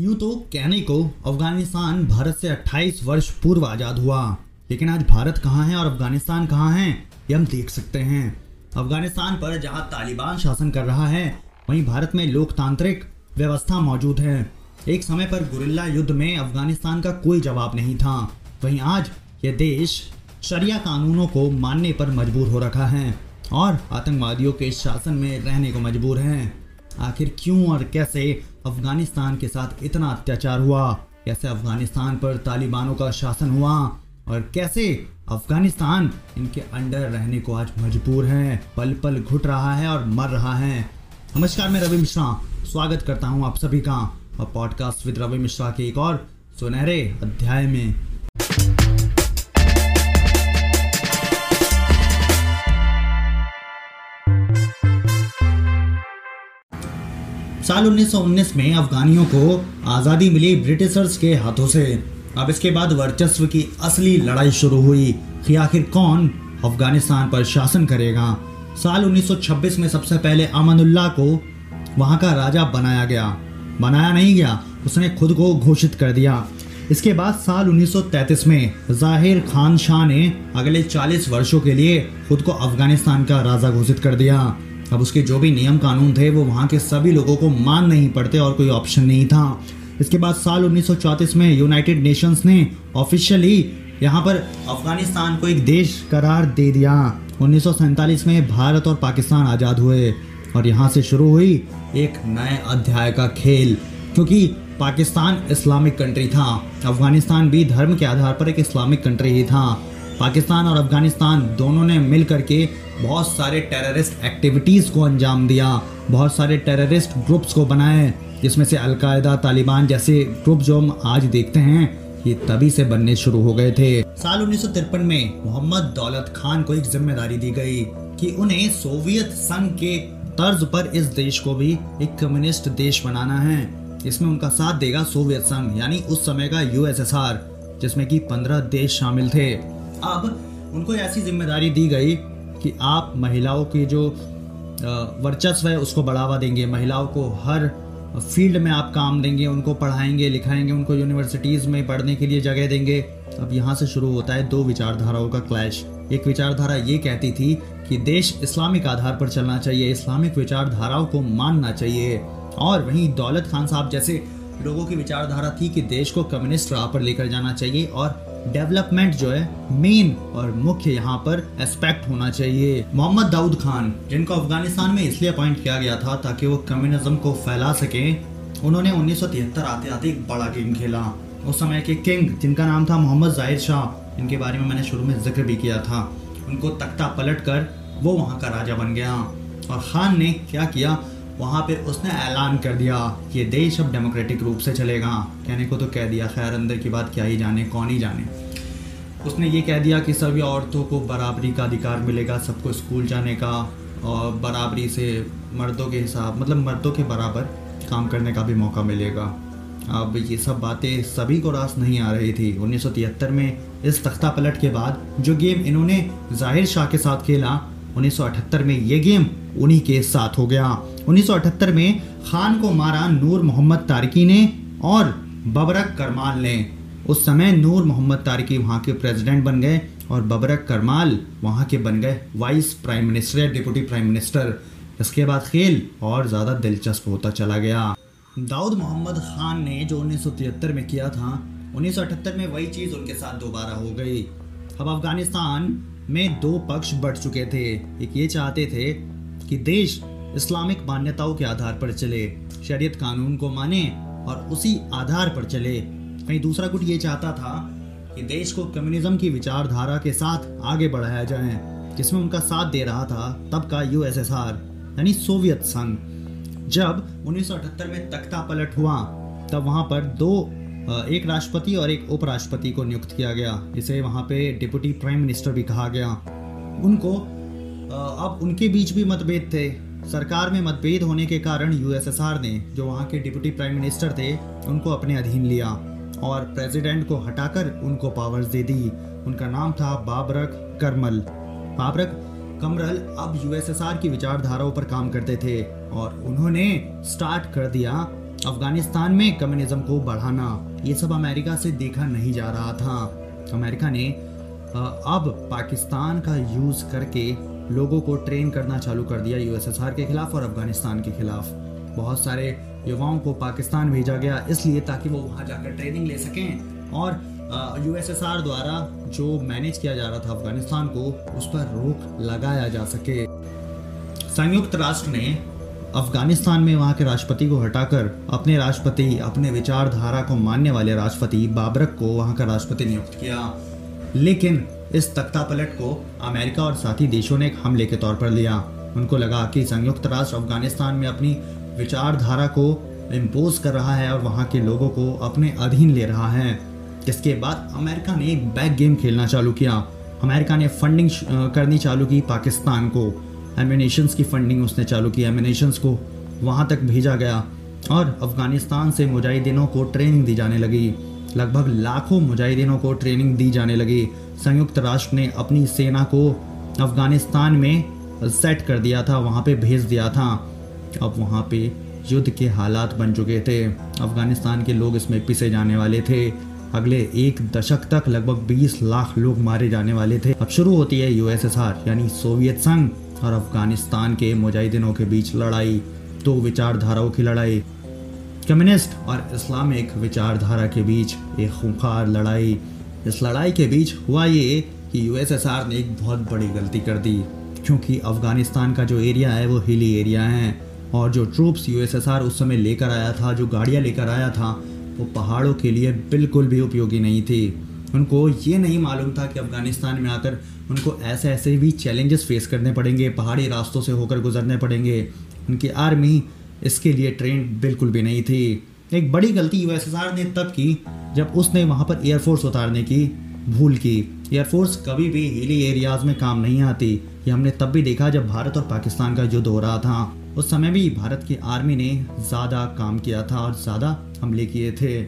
यूँ तो कहने को अफ़गानिस्तान भारत से 28 वर्ष पूर्व आज़ाद हुआ। लेकिन आज भारत कहाँ है और अफ़गानिस्तान कहाँ है, ये हम देख सकते हैं। अफ़गानिस्तान पर जहाँ तालिबान शासन कर रहा है, वहीं भारत में लोकतांत्रिक व्यवस्था मौजूद है। एक समय पर गुरिल्ला युद्ध में अफ़गानिस्तान का कोई जवाब नहीं था। वहीं आज ये देश शरिया कानूनों को मानने पर मजबूर हो रखा है और आतंकवादियों के शासन में रहने को मजबूर हैं। आखिर क्यों और कैसे अफ़गानिस्तान के साथ इतना अत्याचार हुआ? कैसे अफ़गानिस्तान पर तालिबानों का शासन हुआ? और कैसे अफ़गानिस्तान इनके अंडर रहने को आज मजबूर है? पल पल घुट रहा है और मर रहा है। नमस्कार, मैं रवि मिश्रा। स्वागत करता हूँ आप सभी का। और पॉडकास्ट विद रवि मिश्रा के एक और सुनहरे अध्याय में। साल 1919 में अफगानियों को आज़ादी मिली ब्रिटिशर्स के हाथों से। अब इसके बाद वर्चस्व की असली लड़ाई शुरू हुई। कि आखिर कौन अफ़गानिस्तान पर शासन करेगा? साल 1926 में सबसे पहले अमनुल्लाह को वहाँ का राजा बनाया गया। बनाया नहीं गया, उसने खुद को घोषित कर दिया। इसके बाद साल 1933 में ज़ाहिर खान शाह ने अगले 40 वर्षों के लिए खुद को अफ़गानिस्तान का राजा घोषित कर दिया। अब उसके जो भी नियम कानून थे, वो वहाँ के सभी लोगों को मान नहीं पड़ते और कोई ऑप्शन नहीं था। इसके बाद साल 1934 में यूनाइटेड नेशंस ने ऑफिशियली यहाँ पर अफ़गानिस्तान को एक देश करार दे दिया। उन्नीस सौ सैंतालीस में भारत और पाकिस्तान आज़ाद हुए और यहाँ से शुरू हुई एक नए अध्याय का खेल, क्योंकि पाकिस्तान इस्लामिक कंट्री था। अफ़गानिस्तान भी धर्म के आधार पर एक इस्लामिक कंट्री ही था। पाकिस्तान और अफ़गानिस्तान दोनों ने मिल करके बहुत सारे टेररिस्ट एक्टिविटीज़ को अंजाम दिया। बहुत सारे टेररिस्ट ग्रुप्स को बनाए, जिसमें से अलकायदा, तालिबान जैसे ग्रुप जो हम आज देखते हैं, ये तभी से बनने शुरू हो गए थे। साल उन्नीस सौ तिरपन में मोहम्मद दौलत खान को एक ज़िम्मेदारी दी गई कि उन्हें सोवियत संघ के तर्ज पर इस देश को भी एक कम्युनिस्ट देश बनाना है। इसमें उनका साथ देगा सोवियत संघ, यानी उस समय का यूएसएसआर जिसमें कि पंद्रह देश शामिल थे। अब उनको ऐसी ज़िम्मेदारी दी गई कि आप महिलाओं की जो वर्चस्व है उसको बढ़ावा देंगे। महिलाओं को हर फ़ील्ड में आप काम देंगे, उनको पढ़ाएँगे, लिखाएँगे, उनको यूनिवर्सिटीज़ में पढ़ने के लिए जगह देंगे। अब यहाँ से शुरू होता है दो विचारधाराओं का क्लैश। एक विचारधारा ये कहती थी कि देश इस्लामिक आधार पर चलना चाहिए, इस्लामिक विचारधाराओं को मानना चाहिए। और वहीं दौलत खान साहब जैसे लोगों की विचारधारा थी कि देश को कम्युनिस्ट राह पर लेकर जाना चाहिए और डेवलपमेंट जो है, मेन और मुख्य यहाँ पर एस्पेक्ट होना चाहिए। मोहम्मद दाऊद खान, जिनको अफ़गानिस्तान में इसलिए अपॉइंट किया गया था ताकि वो कम्युनिज्म को फैला सके, उन्होंने उन्नीस आते आते एक बड़ा गेम खेला। उस समय के किंग जिनका नाम था मोहम्मद ज़ाहिर शाह, इनके बारे में मैंने शुरू में ज़िक्र भी किया था। उनको तख्ता पलट कर वो वहाँ का राजा बन गया। और खान ने क्या किया? वहाँ पे उसने ऐलान कर दिया ये देश अब डेमोक्रेटिक रूप से चलेगा। कहने को तो कह दिया, खैर, अंदर की बात क्या ही जाने, कौन ही जाने। उसने ये कह दिया कि सभी औरतों को बराबरी का अधिकार मिलेगा, सबको स्कूल जाने का, और बराबरी से मर्दों के हिसाब मतलब मर्दों के बराबर काम करने का भी मौका मिलेगा। अब ये सब बातें सभी को रास नहीं आ रही थी। उन्नीस सौ तिहत्तर में इस तख्ता पलट के बाद जो गेम इन्होंने ज़ाहिर शाह के साथ खेला 1978 में ये गेम उन्हीं के साथ हो गया। 1978 में खान को मारा नूर मोहम्मद तारिकी ने और बबरक करमाल ने। उस समय नूर मोहम्मद तारिकी वहाँ के प्रेसिडेंट बन गए और बबरक करमाल वहाँ के बन गए वाइस प्राइम मिनिस्टर या डिप्टी प्राइम मिनिस्टर। इसके बाद खेल और ज़्यादा दिलचस्प होता चला गया। दाऊद मोहम्मद खान ने जो उन्नीस सौ तिहत्तर में किया था, उन्नीस सौ अठहत्तर में वही चीज़ उनके साथ दोबारा हो गई। अब अफ़गानिस्तान में दो पक्ष बढ़ चुके थे। एक ये चाहते थे कि देश इस्लामिक मान्यताओं के आधार पर चले, शरीयत कानून को माने और उसी आधार पर चले। कहीं दूसरा गुट ये चाहता था कि देश को कम्युनिज्म की विचारधारा के साथ आगे बढ़ाया जाए, जिसमें उनका साथ दे रहा था तब का यूएसएसआर यानी सोवियत संघ। जब 1978 में तख्ता पलट हुआ, तब वहाँ पर दो एक राष्ट्रपति और एक उपराष्ट्रपति को नियुक्त किया गया, जिसे वहाँ पे डिप्टी प्राइम मिनिस्टर भी कहा गया। उनको अब उनके बीच भी मतभेद थे। सरकार में मतभेद होने के कारण यूएसएसआर ने, जो वहाँ के डिप्टी प्राइम मिनिस्टर थे, उनको अपने अधीन लिया और प्रेसिडेंट को हटाकर उनको पावर्स दे दी। उनका नाम था बाबरक करमल। बाबरक कमरल अब यूएसएसआर की विचारधाराओं पर काम करते थे और उन्होंने स्टार्ट कर दिया अफ़गानिस्तान में कम्युनिज्म को बढ़ाना, ये सब अमेरिका से देखा नहीं जा रहा था। अमेरिका ने अब पाकिस्तान का यूज़ करके लोगों को ट्रेन करना चालू कर दिया यूएसएसआर के खिलाफ और अफ़गानिस्तान के खिलाफ। बहुत सारे युवाओं को पाकिस्तान भेजा गया, इसलिए ताकि वो वहाँ जाकर ट्रेनिंग ले सकें। और यूएसएसआर द्वारा जो मैनेज किया जा रहा था अफ़गानिस्तान को, उस पर रोक लगाया जा सके। संयुक्त राष्ट्र ने अफ़गानिस्तान में वहाँ के राष्ट्रपति को हटाकर अपने राष्ट्रपति, अपने विचारधारा को मानने वाले राष्ट्रपति बाबरक को वहाँ का राष्ट्रपति नियुक्त किया। लेकिन इस तख्ता पलट को अमेरिका और साथी देशों ने एक हमले के तौर पर लिया। उनको लगा कि संयुक्त राष्ट्र अफ़गानिस्तान में अपनी विचारधारा को इम्पोज कर रहा है और वहाँ के लोगों को अपने अधीन ले रहा है। जिसके बाद अमेरिका ने एक बैक गेम खेलना चालू किया। अमेरिका ने फंडिंग करनी चालू की पाकिस्तान को। एमिनेशन की फंडिंग उसने चालू की एमिनेशन को वहाँ तक भेजा गया और अफ़गानिस्तान से मुजाहिदीनों को ट्रेनिंग दी जाने लगी। लगभग लाखों मुजाहिदीनों को ट्रेनिंग दी जाने लगी। संयुक्त राष्ट्र ने अपनी सेना को अफ़गानिस्तान में सेट कर दिया था, वहाँ पे भेज दिया था। अब वहाँ पे युद्ध के हालात बन चुके थे। अफ़गानिस्तान के लोग इसमें पिसे जाने वाले थे। अगले एक दशक तक लगभग 20 लाख लोग मारे जाने वाले थे। अब शुरू होती है यूएसएसआर यानी सोवियत संघ। और अफ़गानिस्तान के मुजाहिदीनों के बीच लड़ाई, दो विचारधाराओं की लड़ाई। कम्युनिस्ट और इस्लामिक विचारधारा के बीच एक खूंखार लड़ाई। इस लड़ाई के बीच हुआ ये कि यूएसएसआर ने एक बहुत बड़ी गलती कर दी, क्योंकि अफ़गानिस्तान का जो एरिया है वो हिली एरिया है, और जो ट्रूप्स यूएसएसआर उस समय लेकर आया था, जो गाड़ियाँ लेकर आया था, वो पहाड़ों के लिए बिल्कुल भी उपयोगी नहीं थी। उनको ये नहीं मालूम था कि अफ़गानिस्तान में आकर उनको ऐसे ऐसे भी चैलेंजेस फेस करने पड़ेंगे, पहाड़ी रास्तों से होकर गुजरने पड़ेंगे। उनकी आर्मी इसके लिए ट्रेंड बिल्कुल भी नहीं थी। एक बड़ी गलती यूएसएसआर ने तब की, जब उसने वहाँ पर एयरफोर्स उतारने की भूल की। एयरफोर्स कभी भी हिली एरियाज़ में काम नहीं आती। ये हमने तब भी देखा जब भारत और पाकिस्तान का युद्ध हो रहा था। उस समय भी भारत की आर्मी ने ज़्यादा काम किया था और ज़्यादा हमले किए थे।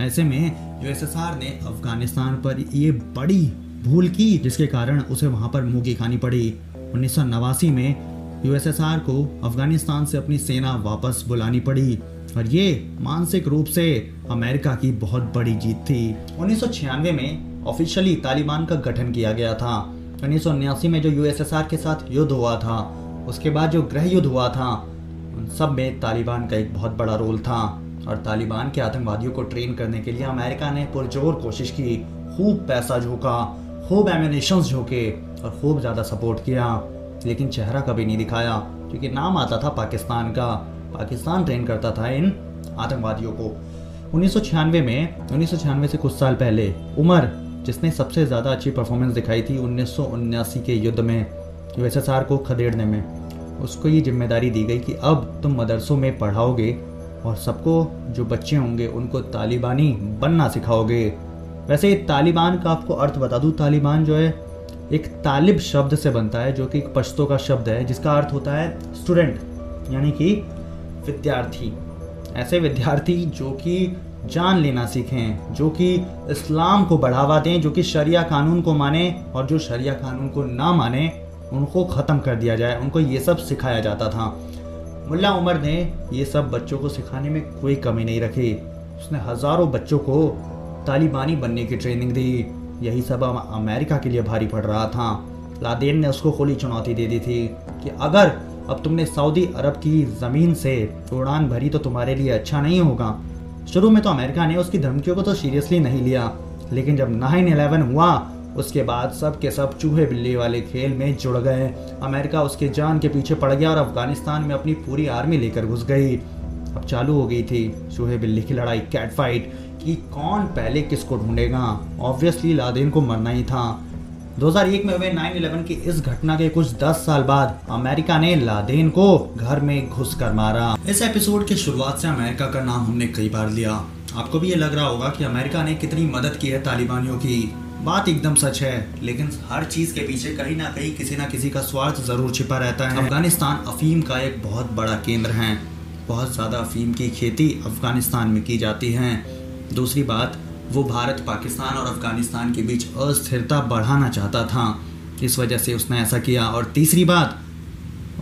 ऐसे में यूएसएसआर ने अफ़गानिस्तान पर ये बड़ी भूल की, जिसके कारण उसे वहाँ पर मुँह की खानी पड़ी। उन्नीस सौ नवासी में यूएसएसआर को अफ़गानिस्तान से अपनी सेना वापस बुलानी पड़ी और ये मानसिक रूप से अमेरिका की बहुत बड़ी जीत थी। उन्नीस सौ छियानवे में ऑफिशियली तालिबान का गठन किया गया था। उन्नीस में जो यूएसएसआर के साथ युद्ध हुआ था, उसके बाद जो गृह युद्ध हुआ था, उन सब में तालिबान का एक बहुत बड़ा रोल था। और तालिबान के आतंकवादियों को ट्रेन करने के लिए अमेरिका ने पुरजोर कोशिश की। खूब पैसा झोंका, खूब एमिनेशन झोंके और खूब ज़्यादा सपोर्ट किया। लेकिन चेहरा कभी नहीं दिखाया, क्योंकि नाम आता था पाकिस्तान का। पाकिस्तान ट्रेन करता था इन आतंकवादियों को। उन्नीस सौ छियानवे में, उन्नीस सौ छियानवे से कुछ साल पहले, उमर, जिसने सबसे ज़्यादा अच्छी परफॉर्मेंस दिखाई थी उन्नीस के युद्ध में यूएसएसआर को खदेड़ने में, उसको ये ज़िम्मेदारी दी गई कि अब तुम मदरसों में पढ़ाओगे और सबको जो बच्चे होंगे, उनको तालिबानी बनना सिखाओगे। वैसे तालिबान का आपको अर्थ बता दूँ, तालिबान जो है, एक तालिब शब्द से बनता है, जो कि एक पश्तो का शब्द है, जिसका अर्थ होता है स्टूडेंट यानी कि विद्यार्थी। ऐसे विद्यार्थी जो कि जान लेना सीखें, जो कि इस्लाम को बढ़ावा दें, जो कि शरिया कानून को माने और जो शरिया कानून को ना माने, उनको ख़त्म कर दिया जाए, उनको ये सब सिखाया जाता था। मुल्ला उमर ने ये सब बच्चों को सिखाने में कोई कमी नहीं रखी। उसने हज़ारों बच्चों को तालिबानी बनने की ट्रेनिंग दी। यही सब अमेरिका के लिए भारी पड़ रहा था। लादेन ने उसको खुली चुनौती दे दी थी कि अगर अब तुमने सऊदी अरब की ज़मीन से उड़ान भरी तो तुम्हारे लिए अच्छा नहीं होगा। शुरू में तो अमेरिका ने उसकी धमकियों को तो सीरियसली नहीं लिया, लेकिन जब नाइन इलेवन हुआ उसके बाद सब के सब चूहे बिल्ली वाले खेल में जुड़ गए। अमेरिका उसके जान के पीछे पड़ गया और अफ़गानिस्तान में अपनी पूरी आर्मी लेकर घुस गई। अब चालू हो गई थी चूहे बिल्ली की लड़ाई कैट फाइट कि कौन पहले किसको ढूंढेगा? ऑब्वियसली लादेन को मरना ही था। 2001 में हुए 9/11 की इस घटना के कुछ 10 साल बाद अमेरिका ने लादेन को घर में घुस कर मारा। इस एपिसोड की शुरुआत से अमेरिका का नाम हमने कई बार लिया। आपको भी ये लग रहा होगा कि अमेरिका ने कितनी मदद की है तालिबानियों की। बात एकदम सच है, लेकिन हर चीज़ के पीछे कहीं ना कहीं किसी ना किसी का स्वार्थ ज़रूर छिपा रहता है। अफ़गानिस्तान अफीम का एक बहुत बड़ा केंद्र है। बहुत ज़्यादा अफीम की खेती अफ़गानिस्तान में की जाती है। दूसरी बात, वो भारत, पाकिस्तान और अफ़गानिस्तान के बीच अस्थिरता बढ़ाना चाहता था। इस वजह से उसने ऐसा किया। और तीसरी बात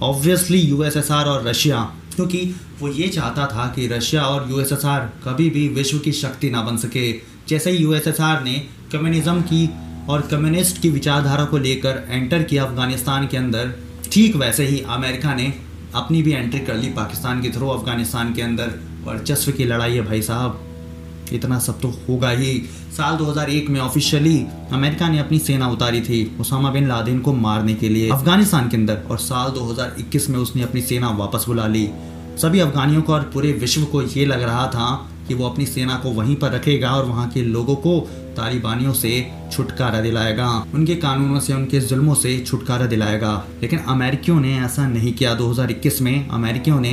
ऑब्वियसली यूएसएसआर और रशिया, क्योंकि वो ये चाहता था कि रशिया और यूएसएसआर कभी भी विश्व की शक्ति ना बन सके। जैसे ही यूएसएसआर ने कम्युनिज्म की और कम्युनिस्ट की विचारधारा को लेकर एंटर किया अफ़गानिस्तान के अंदर, ठीक वैसे ही अमेरिका ने अपनी भी एंट्री कर ली पाकिस्तान के थ्रू अफ़गानिस्तान के अंदर वर्चस्व की लड़ाई है भाई साहब। इतना सब तो होगा ही। साल 2001 में ऑफिशियली अमेरिका ने अपनी सेना उतारी थी उसामा बिन लादेन को मारने के लिए अफ़गानिस्तान के अंदर और साल 2021 में उसने अपनी सेना वापस बुला ली। सभी अफगानियों को और पूरे विश्व को ये लग रहा था कि वो अपनी सेना को वहीं पर रखेगा और वहाँ के लोगों को तालिबानियों से छुटकारा दिलाएगा। उनके कानूनों से, उनके जुल्मों से छुटकारा दिलाएगा। लेकिन अमेरिकियों ने ऐसा नहीं किया। 2021 में अमेरिकियों ने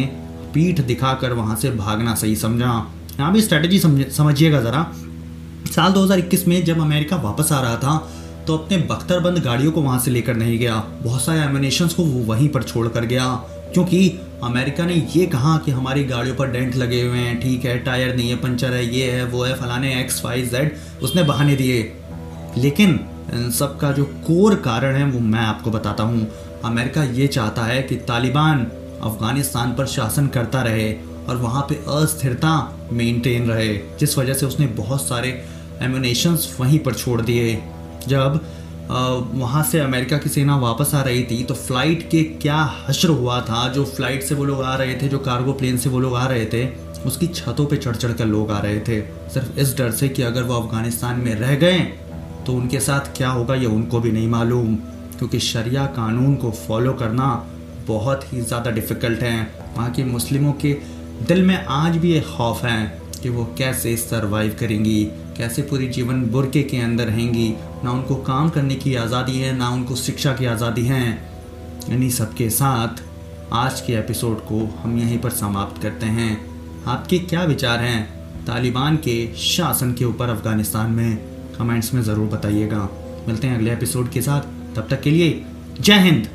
पीठ दिखाकर वहाँ से भागना सही समझा। यहाँ भी स्ट्रेटेजी समझिएगा ज़रा। साल 2021 में जब अमेरिका वापस आ रहा था तो अपने बख्तरबंद गाड़ियों को वहाँ से लेकर नहीं गया। बहुत सारे एमिनेशन को वो वहीं पर छोड़ कर गया। क्योंकि अमेरिका ने ये कहा कि हमारी गाड़ियों पर डेंट लगे हुए हैं, ठीक है, टायर नहीं है, पंचर है, ये है, वो है, फलाने एक्स, वाई, जेड, उसने बहाने दिए। लेकिन इन सब का जो कोर कारण है, वो मैं आपको बताता हूँ। अमेरिका ये चाहता है कि तालिबान अफ़गानिस्तान पर शासन करता रहे और वहाँ पे अस्थिरता मेंटेन रहे, जिस वजह से उसने बहुत सारे एमुनेशंस वहीं पर छोड़ दिए। जब वहाँ से अमेरिका की सेना वापस आ रही थी तो फ़्लाइट के क्या हश्र हुआ था? जो फ़्लाइट से वो लोग आ रहे थे, जो कार्गो प्लेन से वो लोग आ रहे थे, उसकी छतों पे चढ़ चढ़ कर लोग आ रहे थे। सिर्फ़ इस डर से कि अगर वो अफ़गानिस्तान में रह गए तो उनके साथ क्या होगा ये उनको भी नहीं मालूम, क्योंकि शरिया कानून को फॉलो करना बहुत ही ज़्यादा डिफ़िकल्ट है। वहाँ के मुस्लिमों के दिल में आज भी एक खौफ है। कि वो कैसे सरवाइव करेंगी, कैसे पूरी जीवन बुरके के अंदर रहेंगी। ना उनको काम करने की आज़ादी है, ना उनको शिक्षा की आज़ादी है। इन्हीं सबके साथ आज के एपिसोड को हम यहीं पर समाप्त करते हैं। आपके क्या विचार हैं तालिबान के शासन के ऊपर अफ़गानिस्तान में? कमेंट्स में ज़रूर बताइएगा। मिलते हैं अगले एपिसोड के साथ। तब तक के लिए जय हिंद।